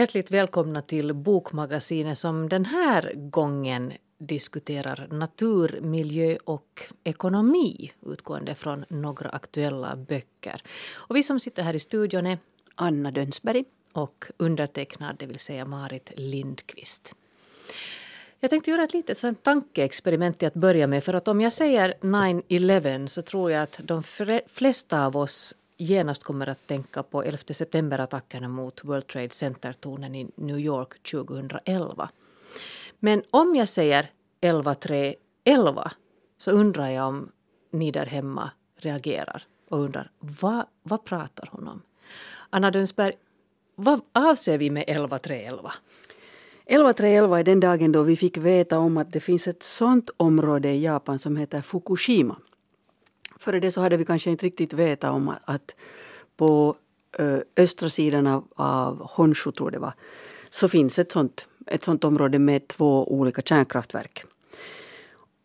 Hjärtligt välkomna till Bokmagasinet som den här gången diskuterar natur, miljö och ekonomi utgående från några aktuella böcker. Och vi som sitter här i studion är Anna Dönsberg och undertecknad, det vill säga Marit Lindqvist. Jag tänkte göra ett litet sånt tankeexperiment till att börja med. För att om jag säger 9-11 så tror jag att de flesta av oss genast kommer att tänka på 11 september-attackerna mot World Trade Center-tornen i New York 2011. Men om jag säger 11.3.11 så undrar jag om ni där hemma reagerar och undrar vad, vad pratar hon om? Anna Dönsberg, vad avser vi med 11.3.11? 11.3.11 är den dagen då vi fick veta om att det finns ett sånt område i Japan som heter Fukushima. Före det så hade vi kanske inte riktigt vetat om att på eh, östra sidan av, av Honshu, tror det var, så finns ett sånt, ett sånt område med två olika kärnkraftverk.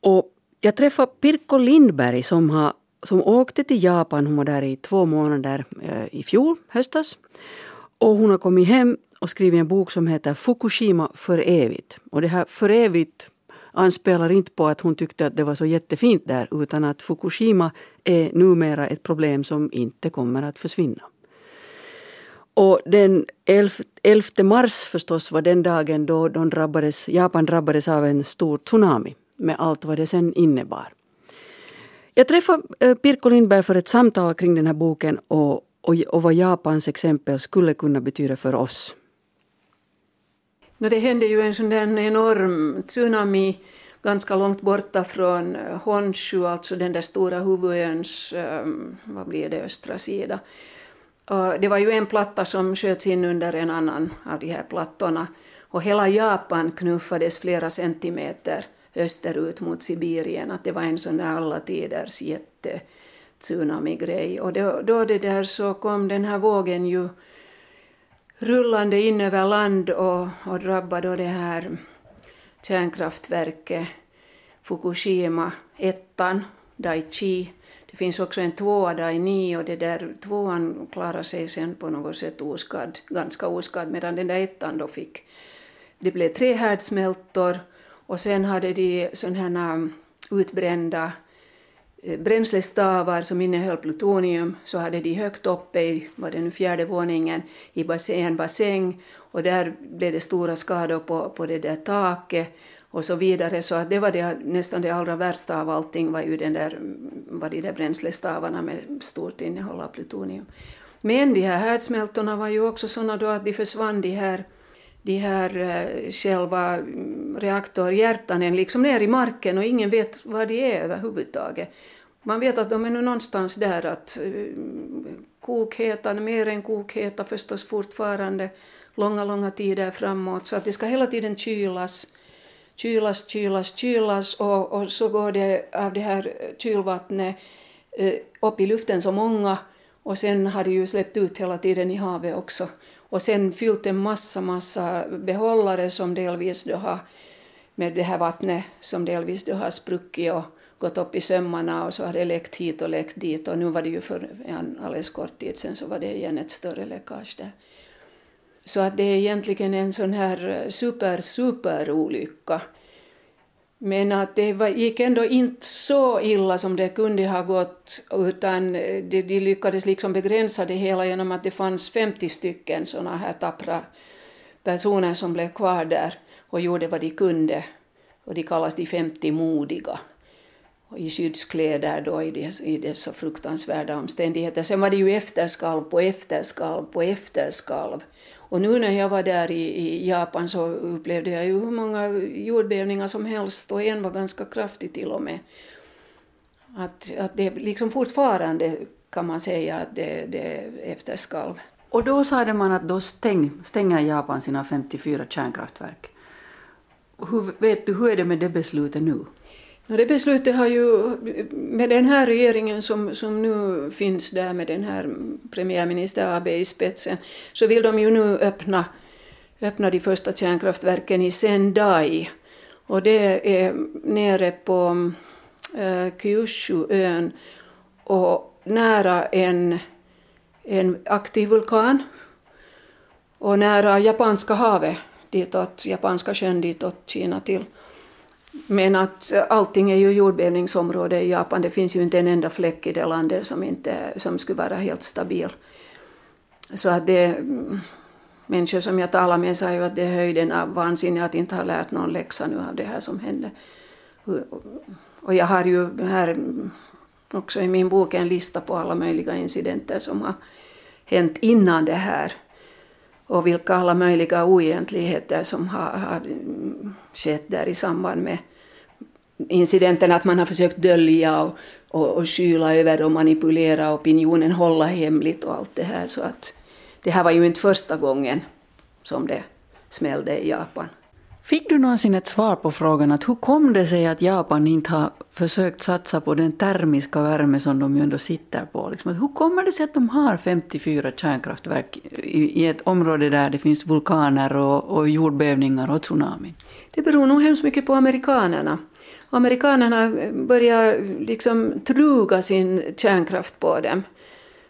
Och jag träffade Pirkko Lindberg som, har, som åkte till Japan. Hon var där i två månader eh, i fjol, höstas. Och hon har kommit hem och skrivit en bok som heter Fukushima för evigt. Och det här för evigt anspelar inte på att hon tyckte att det var så jättefint där utan att Fukushima är numera ett problem som inte kommer att försvinna. Och den 11 mars förstås var den dagen då de drabbades, Japan drabbades av en stor tsunami med allt vad det sen innebar. Jag träffade Pirko Pirkko Lindberg för ett samtal kring den här boken och, och, och vad Japans exempel skulle kunna betyda för oss. No, det hände ju en sån där enorm tsunami ganska långt borta från eh, Honshu, alltså den där stora huvudöns, ehm, vad blir det, östra sida. Och det var ju en platta som sköts in under en annan av de här plattorna och hela Japan knuffades flera centimeter österut mot Sibirien, att det var en sån där alla tiders jätte tsunami-grej. Och då, då det där så kom den här vågen ju rullande in över land och, och drabbade det här kärnkraftverket Fukushima, ettan, Daiichi. Det finns också en tvåa, Daini, och det där tvåan klarade sig sen på något sätt oskadd, ganska oskadd, medan den där ettan då fick... Det blev tre härdsmältor och sen hade de sådana här um, utbrända Eh, bränslestavar som innehöll plutonium så hade de högt uppe i var det nu, fjärde våningen i bassäng, bassäng och där blev det stora skador på, på det där taket och så vidare. Så att det var det, nästan det allra värsta av allting var ju den där, var de där bränslestavarna med stort innehåll av plutonium. Men de här härdsmältorna var ju också sådana då att de försvann de här de här eh, själva mm, reaktorhjärtanen liksom ner i marken och ingen vet vad de är överhuvudtaget. Man vet att de är nu någonstans där att eh, kokhetan, kokheta, mer än kokheta förstås fortfarande, långa, långa tider framåt, så att det ska hela tiden kylas, kylas, kylas, kylas och, och så går det av det här kylvattnet eh, upp i luften så många och sen har det ju släppt ut hela tiden i havet också. Och sen fyllt en massa, massa behållare som delvis då har med det här vattnet som delvis då har spruckit och gått upp i sömmarna och så har det läckt hit och läckt dit och nu var det ju för en alldeles kort tid sedan så var det igen ett större läckage där. Så att det är egentligen en sån här eh, super, super olycka men att det var, gick ändå inte så illa som det kunde ha gått utan eh, de, de lyckades liksom begränsa det hela genom att det fanns 50 stycken såna här tappra personer som blev kvar där och gjorde vad de kunde. Och de kallas de 50 modiga i skyddskläder då i, dess, i dessa fruktansvärda omständigheter. Sen var det ju efterskalv på efterskalv på efterskalv. Och nu när jag var där i, i, Japan så upplevde jag ju hur många jordbävningar som helst och en var ganska kraftig till och med. Att, att det liksom fortfarande kan man säga att det, det är efterskalv. Och då sade man att då stäng, stänger Japan sina 54 kärnkraftverk. Hur, vet du, hur är det med det beslutet nu? Det beslutet har ju, med den här regeringen som, som nu finns där med den här premiärminister AB i spetsen, så vill de ju nu öppna, öppna de första kärnkraftverken i Sendai. Och det är nere på äh, Kyushuön och nära en, en aktiv vulkan. och nära Japanska havet, ditåt, Japanska sjön ditåt Kina till. Men att allting är ju jordbävningsområde i Japan. Det finns ju inte en enda fläck i det landet som, inte, som skulle vara helt stabil. Så att det, människor som jag talar med säger att det är höjden av vansinne att inte ha lärt någon läxa nu av det här som hände. Och jag har ju här också i min bok en lista på alla möjliga incidenter som har hänt innan det här och vilka alla möjliga oegentligheter som har, har skett där i samband med incidenten att man har försökt dölja och, och, och skyla över och manipulera opinionen, hålla hemligt och allt det här. Så att det här var ju inte första gången som det smällde i Japan. Fick du någonsin ett svar på frågan att hur kom det sig att Japan inte har försökt satsa på den termiska värme som de ju ändå sitter på? Liksom, hur kommer det sig att de har 54 kärnkraftverk i, i ett område där det finns vulkaner och, och jordbävningar och tsunamin? Det beror nog hemskt mycket på amerikanerna. Amerikanerna börjar liksom truga sin kärnkraft på dem.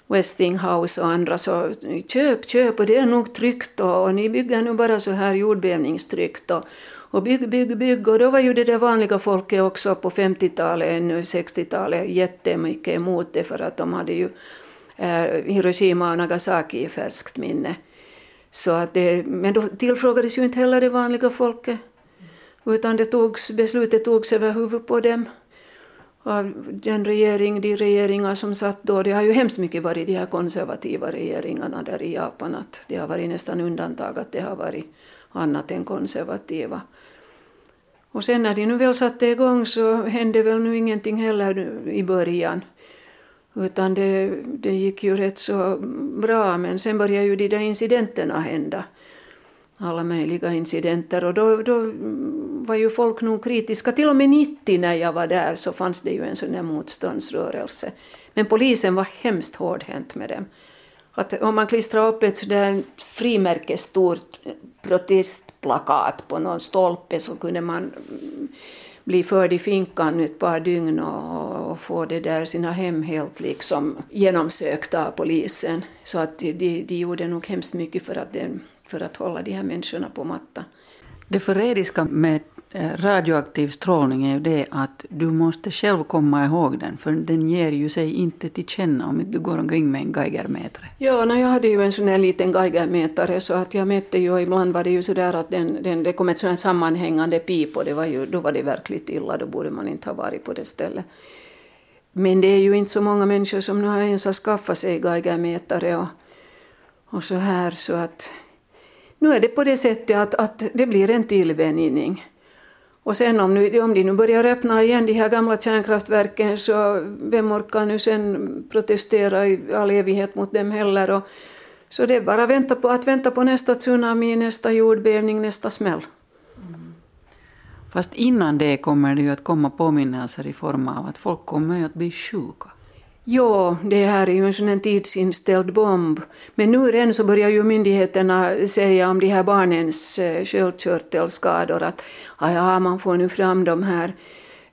Westinghouse och andra så köp, köp. Och det är nog tryggt och, och ni bygger nu bara så här jordbävningstryggt och, och bygg, bygg, bygg. Och då var ju det där vanliga folket också på 50-talet, ännu 60-talet jättemycket emot det för att de hade ju eh, Hiroshima och Nagasaki i färskt minne. Så att det, men då tillfrågades ju inte heller det vanliga folket utan det togs, beslutet togs över huvudet på dem av den regering, de regeringar som satt då. Det har ju hemskt mycket varit de här konservativa regeringarna där i Japan. Att det har varit nästan undantag att det har varit annat än konservativa. Och sen när de nu väl satte igång så hände väl nu ingenting heller i början. Utan det, det gick ju rätt så bra men sen började ju de där incidenterna hända alla möjliga incidenter och då, då var ju folk nog kritiska. Till och med 90 när jag var där så fanns det ju en sån där motståndsrörelse. Men polisen var hemskt hårdhänt med dem. Att om man klistrar upp ett sådär frimärkesstort protestplakat på någon stolpe så kunde man mm, bli förd i finkan ett par dygn och, och, få det där sina hem helt liksom genomsökta av polisen. Så att de, de, de gjorde nog hemskt mycket för att den för att hålla de här människorna på mattan. Det förrädiska med eh, radioaktiv strålning är ju det att du måste själv komma ihåg den, för den ger ju sig inte till känna om du går omkring med en geigermätare. Ja, no, jag hade ju en sån här liten geigermätare så att jag mätte ju och ibland var det ju så där att den, den, det kom ett sånt sammanhängande pip och det var ju, då var det verkligt illa, då borde man inte ha varit på det stället. Men det är ju inte så många människor som nu har ens har skaffat sig geigermätare och, och så här så att nu är det på det sättet att, att det blir en tillvänjning. Och sen om, nu, om de nu börjar öppna igen de här gamla kärnkraftverken så vem orkar nu sen protestera i all evighet mot dem heller? Och, så det är bara vänta på, att vänta på nästa tsunami, nästa jordbävning, nästa smäll. Mm. Fast innan det kommer det ju att komma påminnelser i form av att folk kommer att bli sjuka. Jo, det här är ju en sån här tidsinställd bomb. Men nu redan så börjar ju myndigheterna säga om de här barnens eh, sköldkörtelskador att ja, man får nu fram de här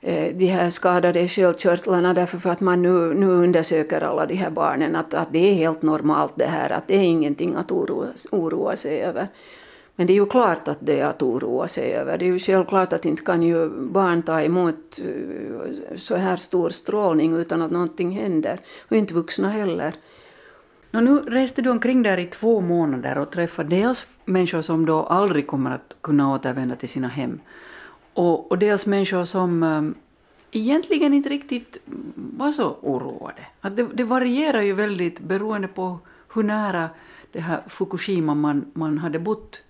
eh, de här skadade sköldkörtlarna därför för att man nu, nu undersöker alla de här barnen att, att det är helt normalt det här, att det är ingenting att oroa, oroa sig över. Men det är ju klart att det är att oroa sig över. Det är ju självklart att inte kan ju barn ta emot eh, så här stor strålning utan att någonting händer. Och inte vuxna heller. No, nu reste du omkring där i två månader och träffade dels människor som då aldrig kommer att kunna återvända till sina hem och, och dels människor som ehm, egentligen inte riktigt var så oroade. Att det, det varierar ju väldigt beroende på hur nära det här Fukushima man, man hade bott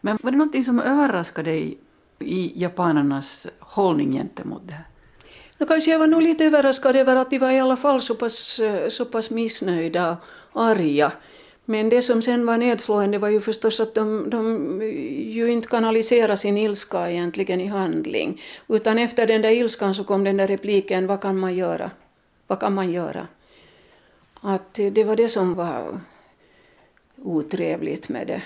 men var det någonting som överraskade dig i japanernas hållning gentemot det här? No, kanske jag var nog lite överraskad över att de var i alla fall så pass, eh, så pass missnöjda och arga. Men det som sen var nedslående var ju förstås att de, de ju inte kanaliserade sin ilska egentligen i handling. Utan efter den där ilskan så kom den där repliken, vad kan man göra? Vad kan man göra? Att det var det som var otrevligt med det.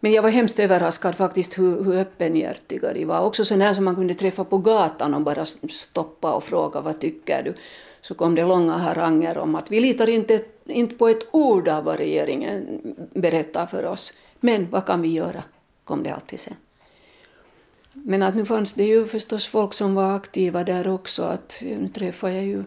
Men jag var hemskt överraskad faktiskt hur, hur öppenhjärtiga de var. Också sådana som man kunde träffa på gatan och bara stoppa och fråga vad tycker du. Så kom det långa haranger om att vi litar inte, inte på ett ord av vad regeringen berättar för oss. Men vad kan vi göra? kom det alltid sen. Men att nu fanns det ju förstås folk som var aktiva där också. Att, nu träffade jag ju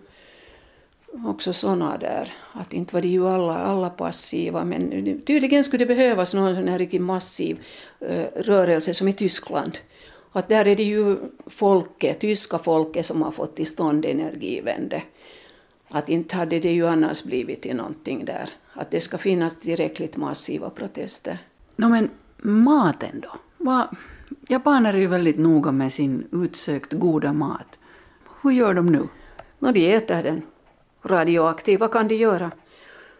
också såna där. Att inte var det ju alla, alla passiva men tydligen skulle det behövas någon sån här riktigt massiv uh, rörelse som i Tyskland. Att där är det ju folket, tyska folket som har fått till stånd energivände. Att inte hade det ju annars blivit till någonting där. Att det ska finnas tillräckligt massiva protester. No, men maten då? Va? Japaner är ju väldigt noga med sin utsökt goda mat. Hur gör de nu? No, de äter den radioaktiva vad kan de göra?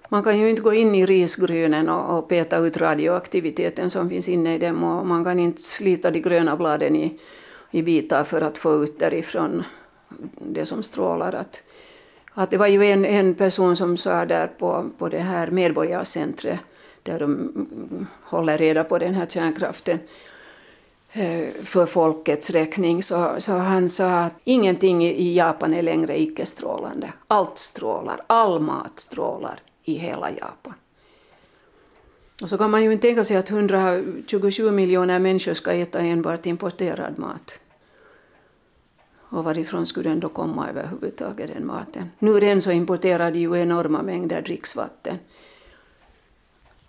Man kan ju inte gå in i risgrynen och, och peta ut radioaktiviteten som finns inne i dem och man kan inte slita de gröna bladen i, i bitar för att få ut därifrån det som strålar. Att, att det var ju en, en person som sa där på, på det här medborgarcentret där de håller reda på den här kärnkraften Eh, för folkets räkning så, så han sa att ingenting i Japan är längre icke-strålande. Allt strålar, all mat strålar i hela Japan. Och så kan man ju inte tänka sig att 127 miljoner människor ska äta enbart importerad mat. Och varifrån skulle den då komma överhuvudtaget, den maten? Nu redan så importerar de ju enorma mängder dricksvatten.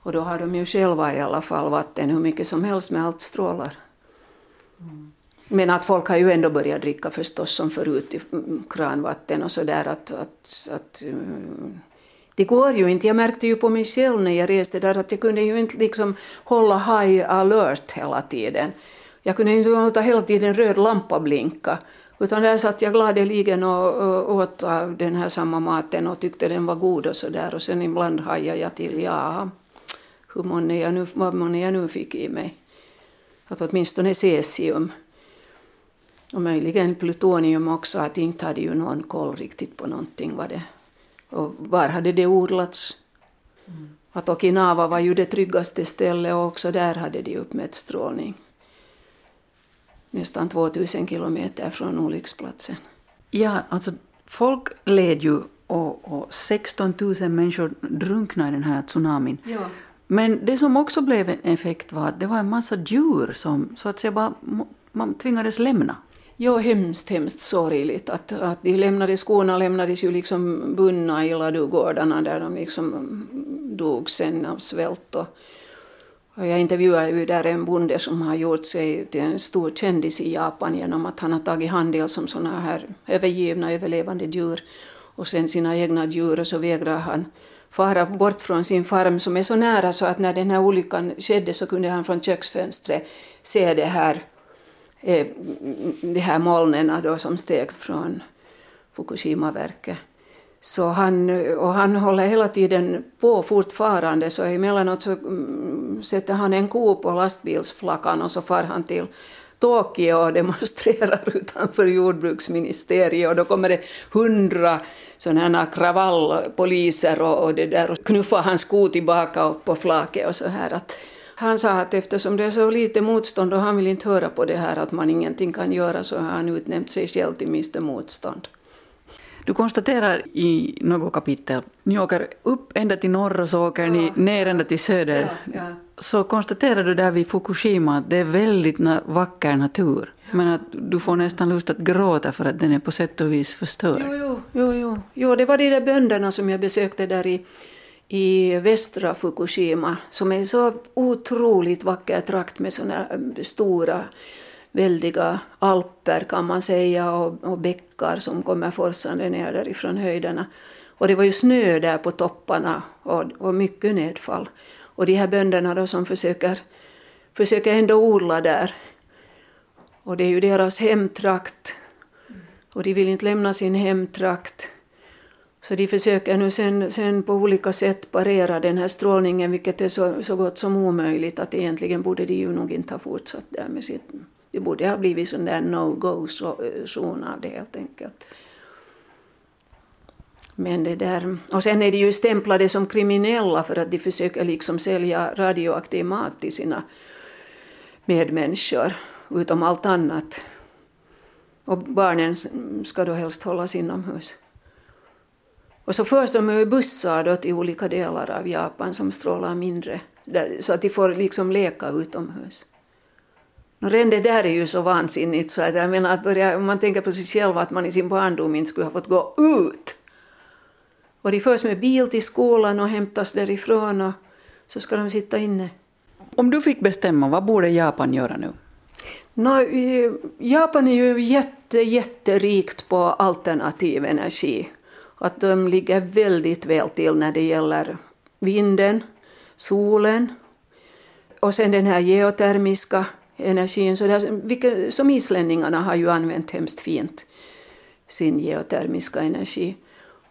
Och då har de ju själva i alla fall vatten hur mycket som helst med allt strålar. Men att folk har ju ändå börjat dricka förstås som förut mm, mm, kranvatten och sådär att, att, att mm, det går ju inte. Jag märkte ju på mig själv när jag reste där att jag kunde ju inte liksom hålla high alert hela tiden. Jag kunde inte låta hela tiden röd lampa blinka. Utan där satt jag gladeligen och, och åt den här samma maten och tyckte den var god och sådär. Och sen ibland hajade jag till, ja, hur många jag nu, vad många jag nu fick i mig. Att åtminstone cesium. Och möjligen plutonium också, att inte hade ju någon koll riktigt på någonting vad det och var hade det odlats? Mm. Att Okinawa var ju det tryggaste stället och också där hade de uppmätt strålning. Nästan 2000 kilometer från olycksplatsen. Ja, alltså folk led ju och, och 16 000 människor drunknade i den här tsunamin. Ja. Men det som också blev en effekt var att det var en massa djur som så att säga bara man tvingades lämna. Ja, hemskt, hemskt sorgligt att, att de lämnade skorna lämnades ju liksom bundna i ladugårdarna där de liksom dog sen av svält. Och, och jag intervjuade ju där en bonde som har gjort sig till en stor kändis i Japan genom att han har tagit handel som sådana här övergivna överlevande djur och sen sina egna djur och så vägrar han fara bort från sin farm som är så nära så att när den här olyckan skedde så kunde han från köksfönstret se det här Eh, de här molnen då som steg från Fukushimaverket. Så han, och han håller hela tiden på fortfarande, så emellanåt så mm, sätter han en ko på lastbilsflackan och så far han till Tokyo och demonstrerar utanför jordbruksministeriet och då kommer det hundra sådana kravallpoliser och, och det där och knuffar hans sko tillbaka upp på flaket och så här. Att, han sa att eftersom det är så lite motstånd och han vill inte höra på det här att man ingenting kan göra så har han utnämnt sig själv till Mr Motstånd. Du konstaterar i något kapitel, ni åker upp ända till norr och så åker ja. ni ner ända till söder. Ja, ja. Så konstaterar du där vid Fukushima att det är väldigt vacker natur. Men att du får nästan lust att gråta för att den är på sätt och vis förstörd. Jo, jo, jo, jo. jo det var de där bönderna som jag besökte där i i västra Fukushima som är så otroligt vacker trakt med såna stora väldiga alper kan man säga och, och bäckar som kommer forsande ner därifrån höjderna. Och det var ju snö där på topparna och, och mycket nedfall. Och de här bönderna då som försöker, försöker ändå odla där. Och det är ju deras hemtrakt. Och de vill inte lämna sin hemtrakt. Så de försöker nu sen, sen på olika sätt parera den här strålningen, vilket är så, så gott som omöjligt. Att egentligen borde de ju nog inte ha fortsatt där med sitt... Det borde ha blivit sån där no-go-zon eh, av det helt enkelt. Men det där, och sen är de ju stämplade som kriminella för att de försöker liksom sälja radioaktiv mat till sina medmänniskor, utom allt annat. Och barnen ska då helst hållas inomhus. Och så förs de med bussar då till olika delar av Japan som strålar mindre, så att de får liksom leka utomhus. Redan det där är ju så vansinnigt så att jag menar att börja, om man tänker på sig själv att man i sin barndom inte skulle ha fått gå ut. Och de förs med bil till skolan och hämtas därifrån och så ska de sitta inne. Om du fick bestämma, vad borde Japan göra nu? No, Japan är ju jätte, jätterikt på alternativ energi. Att de ligger väldigt väl till när det gäller vinden, solen och sen den här geotermiska energin. Så där, vilket, som islänningarna har ju använt hemskt fint sin geotermiska energi.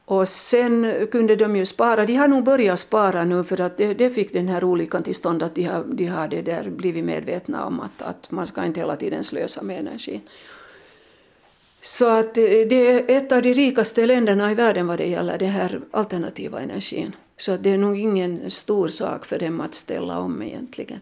Och sen kunde de ju spara, de har nog börjat spara nu för att det, det fick den här olyckan till stånd att de har, de har det där blivit medvetna om att, att man ska inte hela tiden slösa med energin. Så att det är ett av de rikaste länderna i världen vad det gäller den här alternativa energin. Så det är nog ingen stor sak för dem att ställa om egentligen.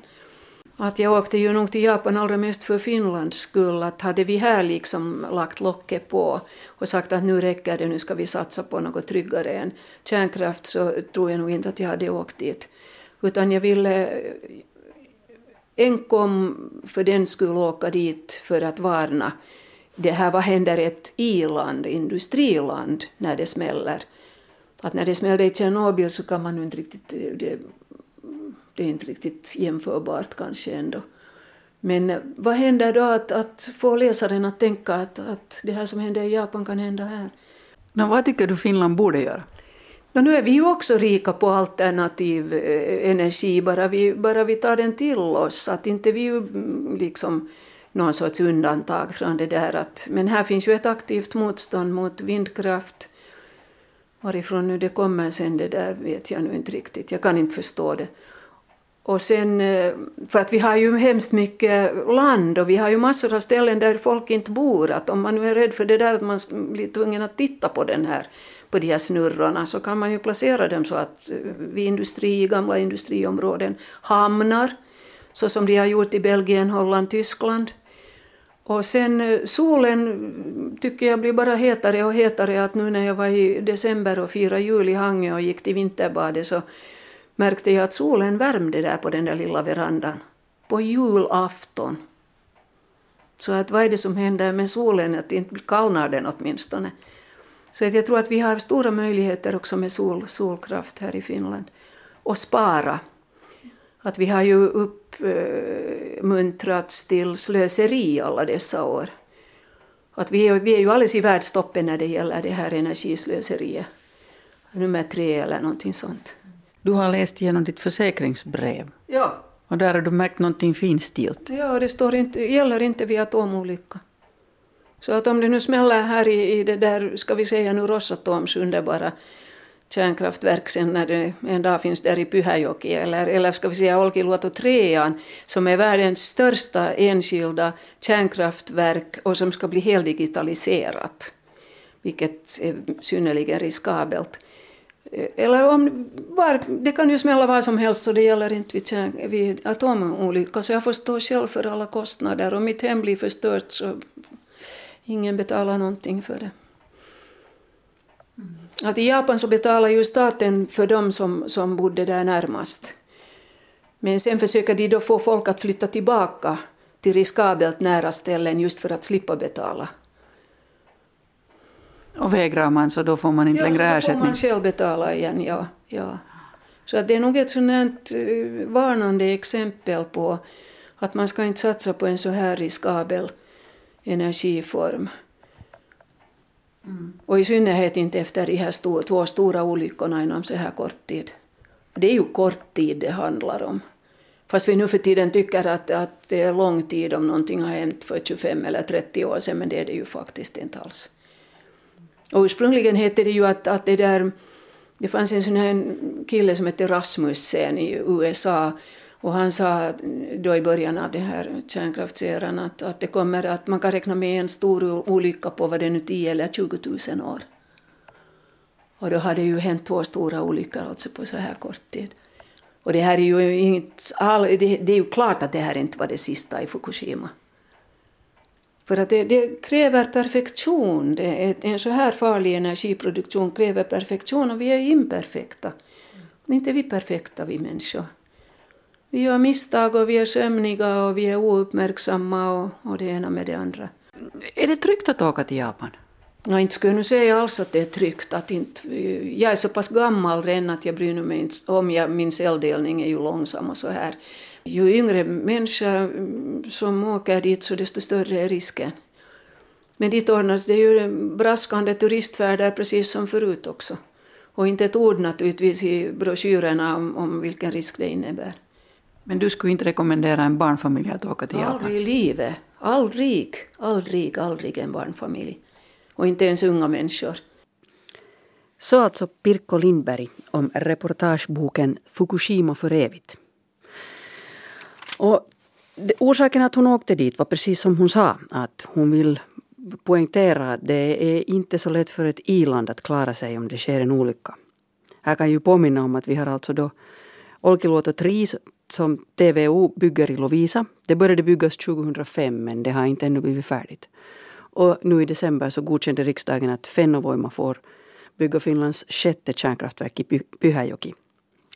Att jag åkte ju nog till Japan allra mest för Finlands skull. Att hade vi här liksom lagt locket på och sagt att nu räcker det, nu ska vi satsa på något tryggare än kärnkraft så tror jag nog inte att jag hade åkt dit. Utan jag ville enkom för den skull åka dit för att varna. Det här, vad händer ett i-land, industriland, när det smäller? Att när det smällde i Tjernobyl så kan man ju inte riktigt... Det, det är inte riktigt jämförbart kanske ändå. Men eh, vad händer då att, att få läsaren att tänka att, att det här som händer i Japan kan hända här? No, vad tycker du Finland borde göra? No, nu är vi ju också rika på alternativ eh, energi, bara vi, bara vi tar den till oss. Att inte vi ju mm, liksom någon sorts undantag från det där. Att, men här finns ju ett aktivt motstånd mot vindkraft. Varifrån nu det kommer sen det där vet jag nu inte riktigt. Jag kan inte förstå det. Och sen, eh, för att vi har ju hemskt mycket land och vi har ju massor av ställen där folk inte bor. Att om man nu är rädd för det där att man blir tvungen att titta på den här på de här snurrorna så kan man ju placera dem så att eh, vid industri, gamla industriområden hamnar så som de har gjort i Belgien, Holland, Tyskland. Och sen eh, solen mm, tycker jag blir bara hetare och hetare att nu när jag var i december och firade jul i Hangö och gick till vinterbadet så märkte jag att solen värmde där på den där lilla verandan. På julafton. Så att vad är det som händer med solen, att inte kallnar den åtminstone. Så att jag tror att vi har stora möjligheter också med sol, solkraft här i Finland. Och spara. Att vi har ju uppmuntrats till slöseri alla dessa år. Att vi är, vi är ju alldeles i världstoppen när det gäller det här energislöseriet. Nummer tre eller någonting sånt. Du har läst igenom ditt försäkringsbrev. Ja. Och där har du märkt någonting finstilt. Ja, det står inte, gäller inte vid atomolycka. Så att om det nu smäller här i, i det där, ska vi säga nu Rosatoms underbara kärnkraftverk sen när det en dag finns där i Pyhäjoki, eller, eller ska vi säga Olkiluoto 3 som är världens största enskilda kärnkraftverk och som ska bli helt digitaliserat, vilket är synnerligen riskabelt. Eh, eller om, var, det kan ju smälla vad som helst så det gäller inte vid, kärn, vid atomolycka så jag får stå själv för alla kostnader och mitt hem blir förstört så ingen betalar någonting för det. Mm. Att I Japan så betalar ju staten för dem som, som bodde där närmast. Men sen försöker de då få folk att flytta tillbaka till riskabelt nära ställen just för att slippa betala. Och vägrar man så då får man inte ja, längre ersättning? Ja, så får man själv betala igen, ja. ja. Så att det är nog ett sådant eh, varnande exempel på att man ska inte satsa på en så här riskabel energiform. Mm. Och i synnerhet inte efter de här stor, två stora olyckorna inom så här kort tid. Det är ju kort tid det handlar om. Fast vi nu för tiden tycker att, att det är lång tid om någonting har hänt för 25 eller 30 år sedan, men det är det ju faktiskt inte alls. Och ursprungligen hette det ju att, att det där det fanns en sån här kille som hette Rasmussen i USA och han sa då i början av den här kärnkraftseran att, att, det kommer, att man kan räkna med en stor olycka på vad det nu 10 eller 20 000 år. Och då har det ju hänt två stora olyckor alltså på så här kort tid. Och det här är ju inget, all, det, det är ju klart att det här inte var det sista i Fukushima. För att det, det kräver perfektion. Det är, en så här farlig energiproduktion kräver perfektion och vi är imperfekta. Men inte är vi perfekta vi människor. Vi gör misstag och vi är sömniga och vi är ouppmärksamma och, och det ena med det andra. Är det tryggt att åka till Japan? Ja, inte skulle jag nu säga alls att det är tryggt. Att inte, jag är så pass gammal redan att jag bryr mig inte om. Jag, min celldelning är ju långsam och så här. Ju yngre människa som åker dit så desto större är risken. Men dit ordnas det ju braskande turistfärder precis som förut också. Och inte ett ord naturligtvis i broschyrerna om, om vilken risk det innebär. Men du skulle inte rekommendera en barnfamilj att åka till Japan? Aldrig i livet. Aldrig, aldrig, aldrig en barnfamilj. Och inte ens unga människor. Så alltså Pirkko Lindberg om reportageboken Fukushima för evigt. Och orsaken att hon åkte dit var precis som hon sa, att hon vill poängtera att det är inte så lätt för ett i-land att klara sig om det sker en olycka. Här kan ju påminna om att vi har alltså då Olkiluoto 3 som TVO bygger i Lovisa. Det började byggas 2005 men det har inte ännu blivit färdigt. Och nu i december så godkände riksdagen att Fennovoima får bygga Finlands sjätte kärnkraftverk i Pyhäjoki.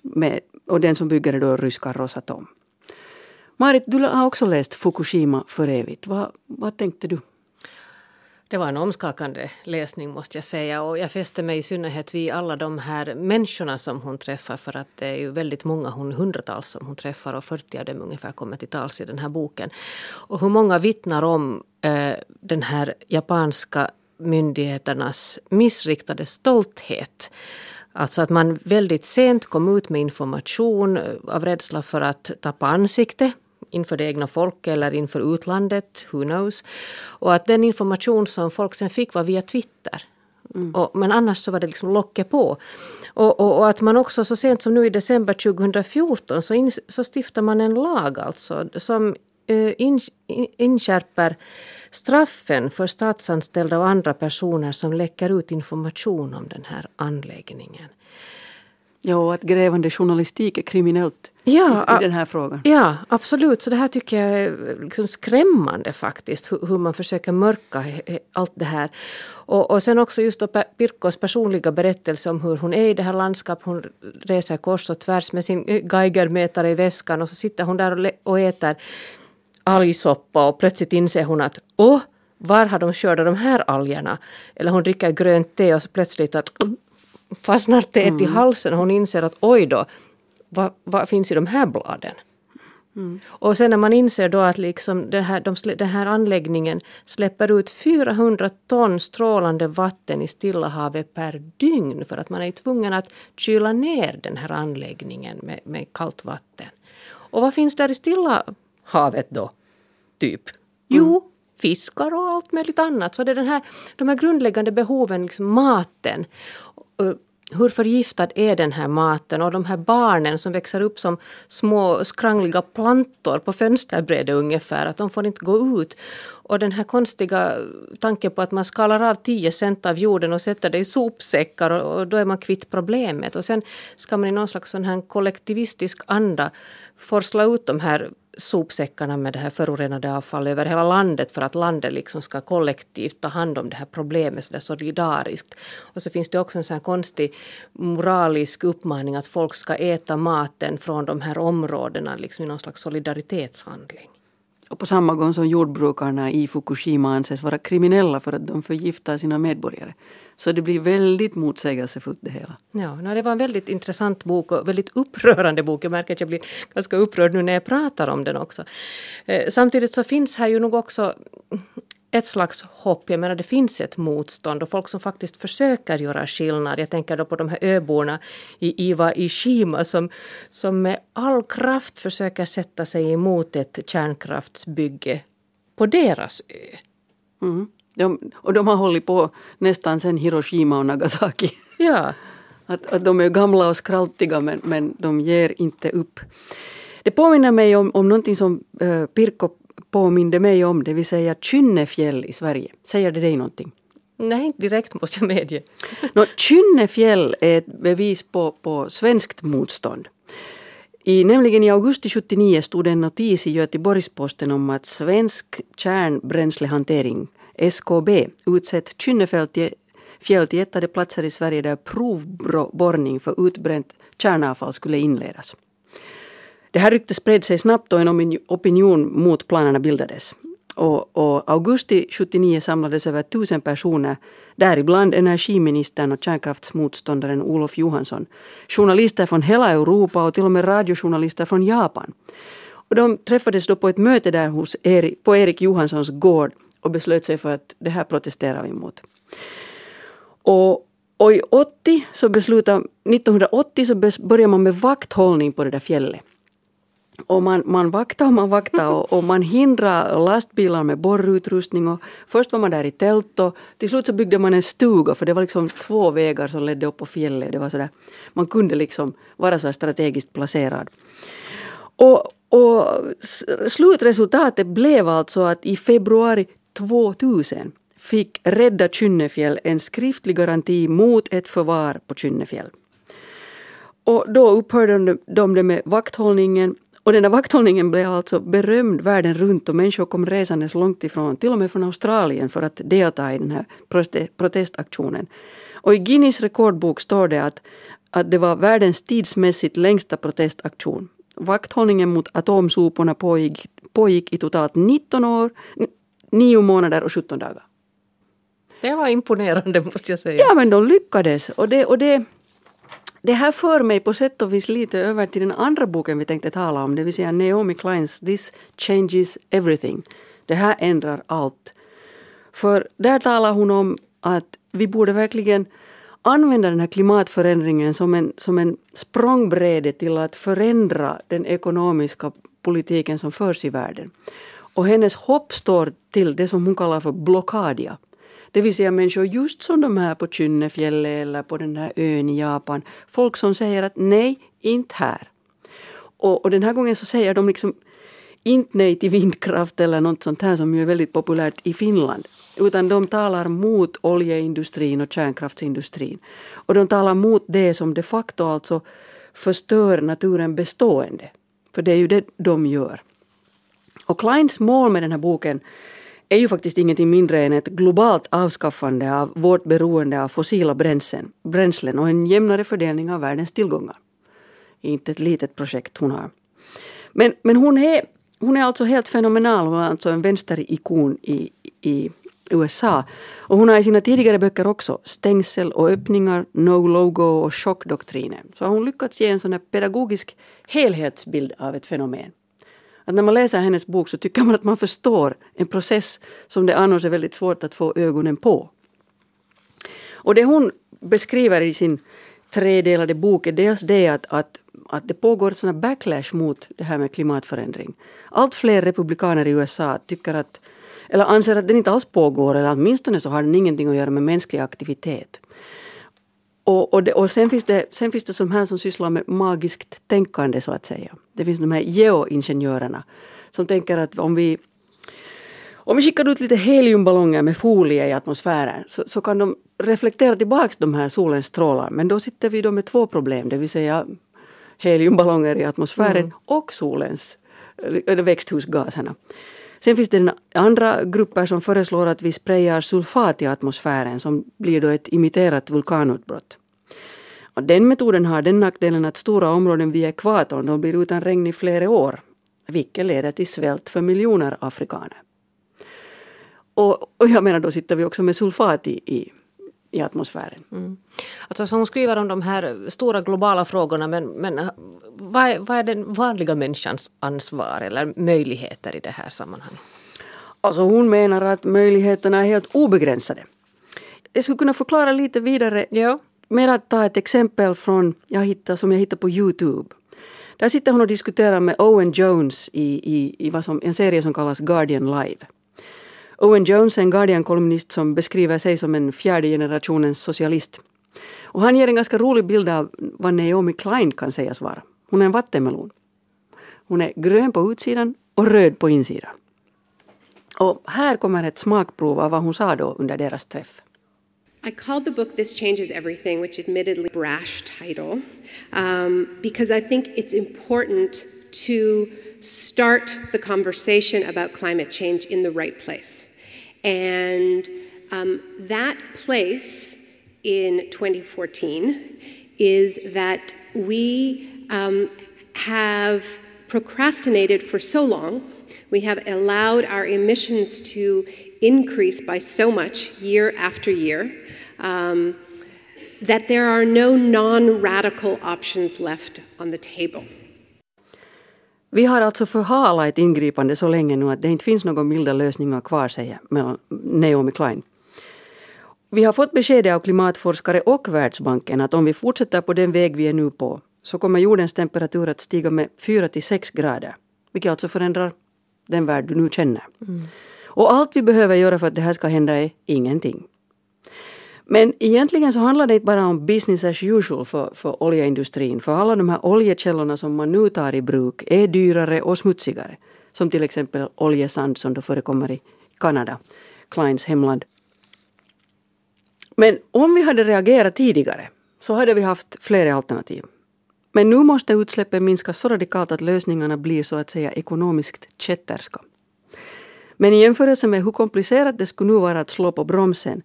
Med, och den som bygger är då ryska Rosatom. Marit, du har också läst Fukushima för evigt. Vad, vad tänkte du? Det var en omskakande läsning måste jag säga och jag fäste mig i synnerhet vid alla de här människorna som hon träffar för att det är ju väldigt många, hon hundratals som hon träffar och 40 av dem ungefär kommer till tals i den här boken. Och hur många vittnar om eh, den här japanska myndigheternas missriktade stolthet. Alltså att man väldigt sent kom ut med information av rädsla för att tappa ansikte inför det egna folket eller inför utlandet, who knows. Och att den information som folk sen fick var via Twitter. Mm. Och, men annars så var det liksom locket på. Och, och, och, att man också så sent som nu i december 2014 så, in, så stiftar man en lag alltså som eh, in, in, inskärper straffen för statsanställda och andra personer som läcker ut information om den här anläggningen. Ja, och att grävande journalistik är kriminellt ja, i den här frågan. Ja, absolut. Så det här tycker jag är liksom skrämmande faktiskt. Hur, hur man försöker mörka allt det här. Och, och sen också just då Pirkkos personliga berättelse om hur hon är i det här landskapet. Hon reser kors och tvärs med sin Geigermätare i väskan och så sitter hon där och, och äter algsoppa och plötsligt inser hon att åh, var har de skördat de här algerna? Eller hon dricker grönt te och så plötsligt att fastnar teet mm. i halsen och hon inser att oj då, vad, vad finns i de här bladen? Mm. Och sen när man inser då att liksom det här, de, den här anläggningen släpper ut 400 ton strålande vatten i Stilla havet per dygn för att man är tvungen att kyla ner den här anläggningen med, med kallt vatten. Och vad finns där i Stilla havet då? Typ? Mm. Jo, fiskar och allt möjligt annat. Så det är den här, de här grundläggande behoven, liksom maten eh, hur förgiftad är den här maten och de här barnen som växer upp som små skrangliga plantor på fönsterbrädet ungefär, att de får inte gå ut. Och den här konstiga tanken på att man skalar av 10 cent av jorden och sätter det i sopsäckar och, då är man kvitt problemet. Och sen ska man i någon slags sån här kollektivistisk anda forsla ut de här sopsäckarna med det här förorenade avfallet över hela landet för att landet liksom ska kollektivt ta hand om det här problemet så solidariskt. Och så finns det också en sån här konstig moralisk uppmaning att folk ska äta maten från de här områdena liksom i någon slags solidaritetshandling. Och på samma gång som jordbrukarna i Fukushima anses vara kriminella för att de förgiftar sina medborgare. Så det blir väldigt motsägelsefullt det hela. Ja, det var en väldigt intressant bok och väldigt upprörande bok. Jag märker att jag blir ganska upprörd nu när jag pratar om den också. Eh, samtidigt så finns här ju nog också ett slags hopp. Jag menar det finns ett motstånd och folk som faktiskt försöker göra skillnad. Jag tänker då på de här öborna i Iwa Ishima som, som med all kraft försöker sätta sig emot ett kärnkraftsbygge på deras ö. Mm. De, och de har hållit på nästan sedan Hiroshima och Nagasaki. Ja. Att, att de är gamla och skraltiga men, men de ger inte upp. Det påminner mig om, om någonting som uh, Pirkko påminde mig om, det vill säga Kynnefjäll i Sverige. Säger det dig någonting? Nej, inte direkt måste jag medge. no, Kynnefjäll är ett bevis på, på svenskt motstånd. I, nämligen i augusti 79 stod en notis i Göteborgs-Posten om att Svensk kärnbränslehantering, SKB, utsett Kynnefjäll till, till ett av de platser i Sverige där provborrning för utbränt kärnavfall skulle inledas. Det här ryktet spred sig snabbt och en opinion mot planerna bildades. Och, och augusti 79 samlades över tusen personer, däribland energiministern och kärnkraftsmotståndaren Olof Johansson, journalister från hela Europa och till och med radiojournalister från Japan. Och de träffades då på ett möte där hos Erik, på Erik Johanssons gård och beslöt sig för att det här protesterar vi mot. Och, och i 80 så beslutade, 1980 så började man med vakthållning på det där fjället. Och man, man vaktade och man vaktade och, och man hindrade lastbilar med borrutrustning. Och först var man där i tält och till slut så byggde man en stuga för det var liksom två vägar som ledde upp på fjället. Det var sådär, man kunde liksom vara så strategiskt placerad. Och, och slutresultatet blev alltså att i februari 2000 fick Rädda Kynnefjäll en skriftlig garanti mot ett förvar på Kynnefjäll. Och då upphörde de det med vakthållningen och den där vakthållningen blev alltså berömd världen runt och människor kom resandes långt ifrån, till och med från Australien för att delta i den här protestaktionen. Och i Guinness rekordbok står det att, att det var världens tidsmässigt längsta protestaktion. Vakthållningen mot atomsoporna pågick, pågick i totalt 19 år, 9 månader och 17 dagar. Det var imponerande måste jag säga. Ja men de lyckades och det, och det det här för mig på sätt och vis lite över till den andra boken vi tänkte tala om, det vill säga Naomi Kleins This changes everything. Det här ändrar allt. För där talar hon om att vi borde verkligen använda den här klimatförändringen som en, som en språngbräde till att förändra den ekonomiska politiken som förs i världen. Och hennes hopp står till det som hon kallar för blockadia. Det vill säga människor just som de här på Kynnefjället eller på den här ön i Japan. Folk som säger att nej, inte här. Och, och den här gången så säger de liksom inte nej till vindkraft eller något sånt här som ju är väldigt populärt i Finland. Utan de talar mot oljeindustrin och kärnkraftsindustrin. Och de talar mot det som de facto alltså förstör naturen bestående. För det är ju det de gör. Och Kleins mål med den här boken är ju faktiskt ingenting mindre än ett globalt avskaffande av vårt beroende av fossila bränslen, bränslen och en jämnare fördelning av världens tillgångar. Inte ett litet projekt hon har. Men, men hon, är, hon är alltså helt fenomenal. Hon är alltså en vänsterikon i, i USA. Och hon har i sina tidigare böcker också stängsel och öppningar, no logo och chockdoktriner. Så har hon lyckats ge en sån här pedagogisk helhetsbild av ett fenomen. Att när man läser hennes bok så tycker man att man förstår en process som det annars är väldigt svårt att få ögonen på. Och det hon beskriver i sin tredelade bok är dels det att, att, att det pågår en backlash mot det här med klimatförändring. Allt fler republikaner i USA tycker att, eller anser att den inte alls pågår eller åtminstone så har den ingenting att göra med mänsklig aktivitet. Och, och, det, och sen, finns det, sen finns det som här som sysslar med magiskt tänkande så att säga. Det finns de här geoingenjörerna som tänker att om vi om vi skickar ut lite heliumballonger med folie i atmosfären så, så kan de reflektera tillbaks de här solens strålar. Men då sitter vi då med två problem, det vill säga heliumballonger i atmosfären mm. och solens växthusgaserna. Sen finns det den andra grupper som föreslår att vi sprayar sulfat i atmosfären som blir då ett imiterat vulkanutbrott. Och den metoden har den nackdelen att stora områden vid ekvatorn de blir utan regn i flera år, vilket leder till svält för miljoner afrikaner. Och, och jag menar då sitter vi också med sulfat i, i, i atmosfären. Mm. Alltså, så hon skriver om de här stora globala frågorna men, men vad, är, vad är den vanliga människans ansvar eller möjligheter i det här sammanhanget? Alltså hon menar att möjligheterna är helt obegränsade. Jag skulle kunna förklara lite vidare ja. med att ta ett exempel från, jag hittade, som jag hittade på Youtube. Där sitter hon och diskuterar med Owen Jones i, i, i vad som, en serie som kallas Guardian Live. Owen Jones är en Guardian-kolumnist som beskriver sig som en fjärde generationens socialist. Och han ger en ganska rolig bild av vad Naomi Klein kan sägas vara. Hon är en vattenmelon. Hon är grön på utsidan och röd på insidan. Och här kommer ett smakprov av vad hon sa då under deras träff. I called the book This Changes Everything, which admittedly brash title, um, because I think it's important to start the conversation about climate change in the right place. And um, that place in 2014 is that we um, have procrastinated for so long. We have allowed our emissions to increase by so much year after year um, that there are no non radical options left on the table. Vi har alltså förhalat ett ingripande så länge nu att det inte finns några milda lösningar kvar, säger Naomi Klein. Vi har fått beskedet av klimatforskare och Världsbanken att om vi fortsätter på den väg vi är nu på så kommer jordens temperatur att stiga med 4 till 6 grader. Vilket alltså förändrar den värld du nu känner. Mm. Och allt vi behöver göra för att det här ska hända är ingenting. Men egentligen så handlar det inte bara om business as usual för, för oljeindustrin. För alla de här oljekällorna som man nu tar i bruk är dyrare och smutsigare. Som till exempel oljesand som då förekommer i Kanada, Kleins hemland. Men om vi hade reagerat tidigare så hade vi haft flera alternativ. Men nu måste utsläppen minskas så radikalt att lösningarna blir så att säga ekonomiskt kätterska. Men i jämförelse med hur komplicerat det skulle nu vara att slå på bromsen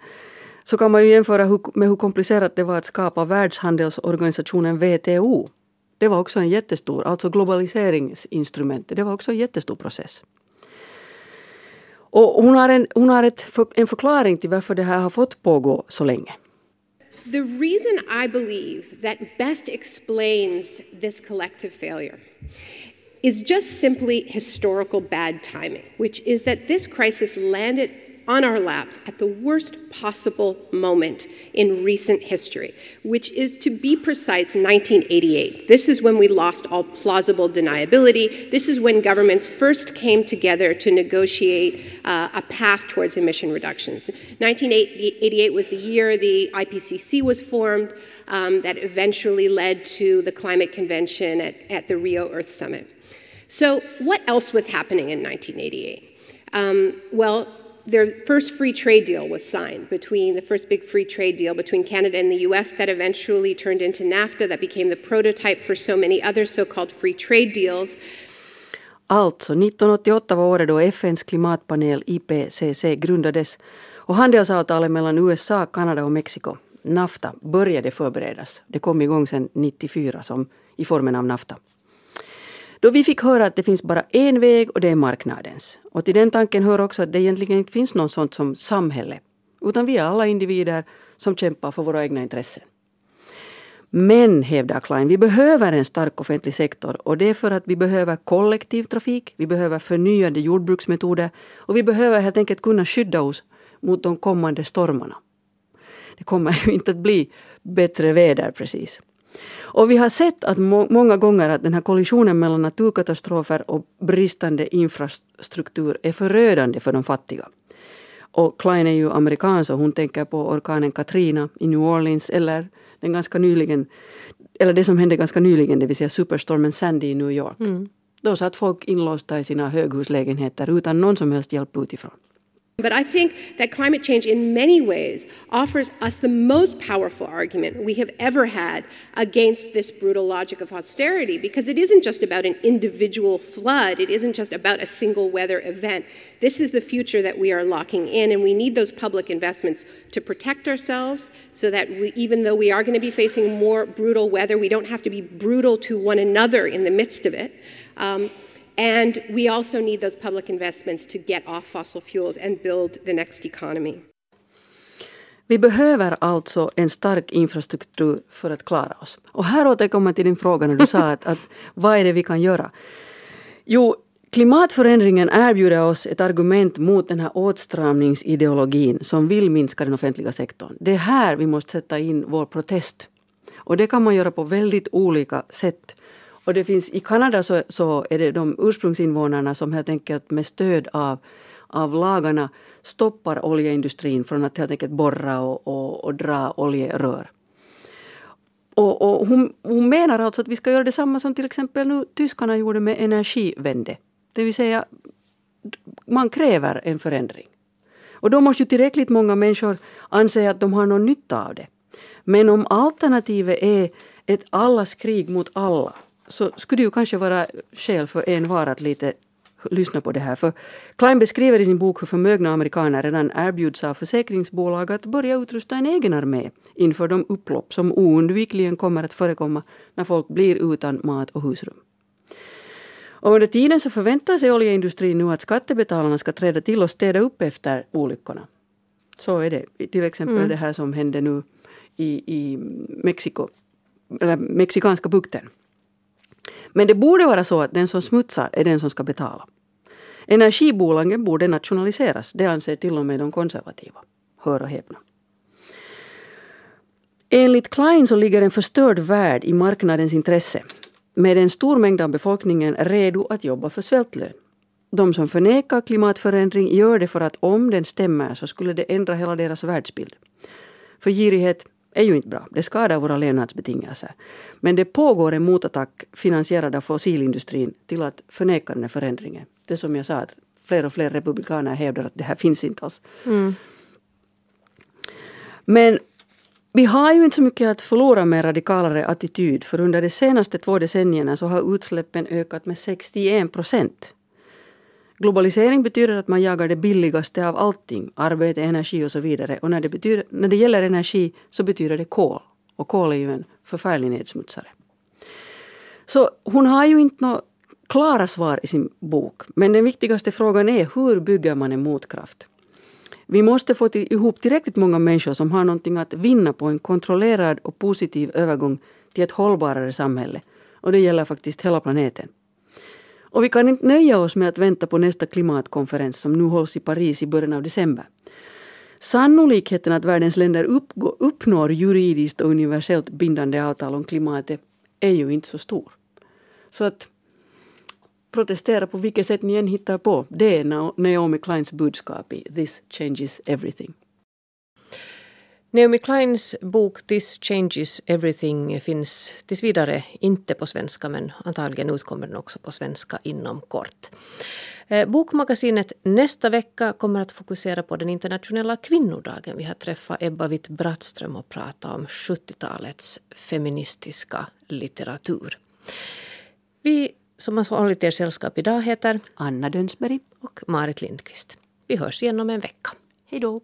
så kan man ju jämföra med hur komplicerat det var att skapa Världshandelsorganisationen WTO. Det var också en jättestor, alltså globaliseringsinstrumentet, det var också en jättestor process. Och hon har, en, hon har ett, en förklaring till varför det här har fått pågå så länge. The reason I believe that best explains this collective failure is just simply historical bad timing, which is that this crisis landed on our laps at the worst possible moment in recent history, which is, to be precise, 1988. This is when we lost all plausible deniability. This is when governments first came together to negotiate uh, a path towards emission reductions. 1988 was the year the IPCC was formed, um, that eventually led to the climate convention at, at the Rio Earth Summit. So, what else was happening in 1988? Um, well, their first free trade deal was signed between the first big free trade deal between Canada and the US that eventually turned into NAFTA, that became the prototype for so many other so called free trade deals. Alltså, 1988 var året då FNs klimatpanel IPCC grundades och handelsavtalet mellan USA, Kanada och Mexiko, NAFTA, började förberedas. Det kom igång sedan 94 som, i formen av NAFTA. Då vi fick höra att det finns bara en väg och det är marknadens. Och till den tanken hör också att det egentligen inte finns något sånt som samhälle. Utan vi är alla individer som kämpar för våra egna intressen. Men, hävdar Klein, vi behöver en stark offentlig sektor och det är för att vi behöver kollektivtrafik, vi behöver förnyade jordbruksmetoder och vi behöver helt enkelt kunna skydda oss mot de kommande stormarna. Det kommer ju inte att bli bättre väder precis. Och vi har sett att må många gånger att den här kollisionen mellan naturkatastrofer och bristande infrastruktur är förödande för de fattiga. Och Klein är ju amerikan så hon tänker på orkanen Katrina i New Orleans eller den ganska nyligen, eller det som hände ganska nyligen, det vill säga superstormen Sandy i New York. Mm. Då satt folk inlåsta i sina höghuslägenheter utan någon som helst hjälp utifrån. But I think that climate change, in many ways, offers us the most powerful argument we have ever had against this brutal logic of austerity because it isn't just about an individual flood, it isn't just about a single weather event. This is the future that we are locking in, and we need those public investments to protect ourselves so that we, even though we are going to be facing more brutal weather, we don't have to be brutal to one another in the midst of it. Um, And we also need those public investments to get off fossil fuels and build the next economy. Vi behöver alltså en stark infrastruktur för att klara oss. Och här återkommer till din fråga när du sa att, att vad är det vi kan göra? Jo, klimatförändringen erbjuder oss ett argument mot den här åtstramningsideologin som vill minska den offentliga sektorn. Det är här vi måste sätta in vår protest. Och det kan man göra på väldigt olika sätt. Och det finns, I Kanada så, så är det de ursprungsinvånarna som helt enkelt med stöd av, av lagarna stoppar oljeindustrin från att helt enkelt borra och, och, och dra oljerör. Och, och hon, hon, menar alltså att vi ska göra detsamma som till exempel nu tyskarna gjorde med energivände. Det vill säga, man kräver en förändring. Och då måste ju tillräckligt många människor anse att de har någon nytta av det. Men om alternativet är ett allas krig mot alla så skulle det ju kanske vara skäl för en var att lite lyssna på det här. För Klein beskriver i sin bok hur förmögna amerikaner redan erbjuds av försäkringsbolag att börja utrusta en egen armé inför de upplopp som oundvikligen kommer att förekomma när folk blir utan mat och husrum. Och under tiden så förväntar sig oljeindustrin nu att skattebetalarna ska träda till och städa upp efter olyckorna. Så är det. Till exempel mm. det här som hände nu i, i Mexiko, eller Mexikanska bukten. Men det borde vara så att den som smutsar är den som ska betala. Energibolagen borde nationaliseras, det anser till och med de konservativa. Hör och häpna. Enligt Klein så ligger en förstörd värld i marknadens intresse med en stor mängd av befolkningen redo att jobba för svältlön. De som förnekar klimatförändring gör det för att om den stämmer så skulle det ändra hela deras världsbild. För girighet är ju inte bra. Det skadar våra levnadsbetingelser. Men det pågår en motattack finansierad av fossilindustrin till att förneka den här förändringen. Det som jag sa, att fler och fler republikaner hävdar att det här finns inte alls. Mm. Men vi har ju inte så mycket att förlora med radikalare attityd för under de senaste två decennierna så har utsläppen ökat med 61 procent. Globalisering betyder att man jagar det billigaste av allting, arbete, energi och så vidare. Och när det, betyder, när det gäller energi så betyder det kol. Och kol är ju en förfärlig nedsmutsare. Så hon har ju inte några klara svar i sin bok. Men den viktigaste frågan är hur bygger man en motkraft? Vi måste få ihop tillräckligt många människor som har någonting att vinna på en kontrollerad och positiv övergång till ett hållbarare samhälle. Och det gäller faktiskt hela planeten. Och vi kan inte nöja oss med att vänta på nästa klimatkonferens som nu hålls i Paris i början av december. Sannolikheten att världens länder uppgå, uppnår juridiskt och universellt bindande avtal om klimatet är ju inte så stor. Så att protestera på vilket sätt ni än hittar på, det är Naomi Kleins budskap i This changes everything. Naomi Kleins bok This changes everything finns tills vidare inte på svenska men antagligen utkommer den också på svenska inom kort. Eh, bokmagasinet nästa vecka kommer att fokusera på den internationella kvinnodagen. Vi har träffat Ebba Witt-Brattström och pratat om 70-talets feministiska litteratur. Vi som har hållit er sällskap idag heter Anna Dönsberg och Marit Lindqvist. Vi hörs igen om en vecka. Hej då!